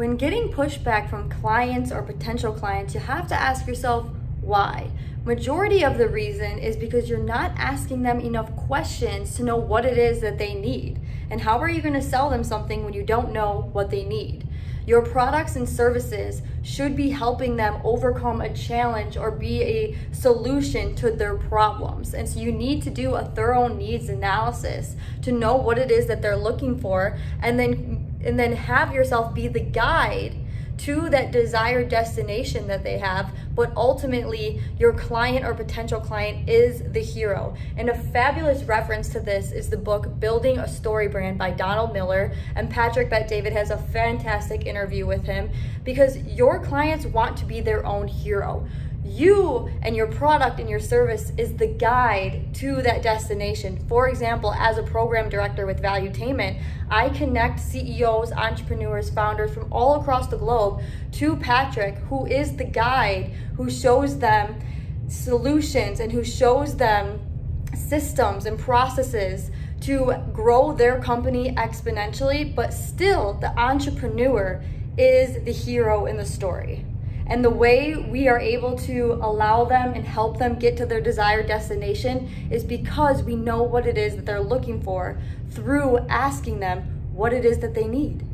When getting pushback from clients or potential clients, you have to ask yourself why. Majority of the reason is because you're not asking them enough questions to know what it is that they need. And how are you going to sell them something when you don't know what they need? Your products and services should be helping them overcome a challenge or be a solution to their problems. And so you need to do a thorough needs analysis to know what it is that they're looking for and then and then have yourself be the guide to that desired destination that they have, but ultimately your client or potential client is the hero. And a fabulous reference to this is the book Building a Story Brand by Donald Miller. And Patrick Bet David has a fantastic interview with him because your clients want to be their own hero you and your product and your service is the guide to that destination. For example, as a program director with Valuetainment, I connect CEOs, entrepreneurs, founders from all across the globe to Patrick, who is the guide who shows them solutions and who shows them systems and processes to grow their company exponentially, but still the entrepreneur is the hero in the story. And the way we are able to allow them and help them get to their desired destination is because we know what it is that they're looking for through asking them what it is that they need.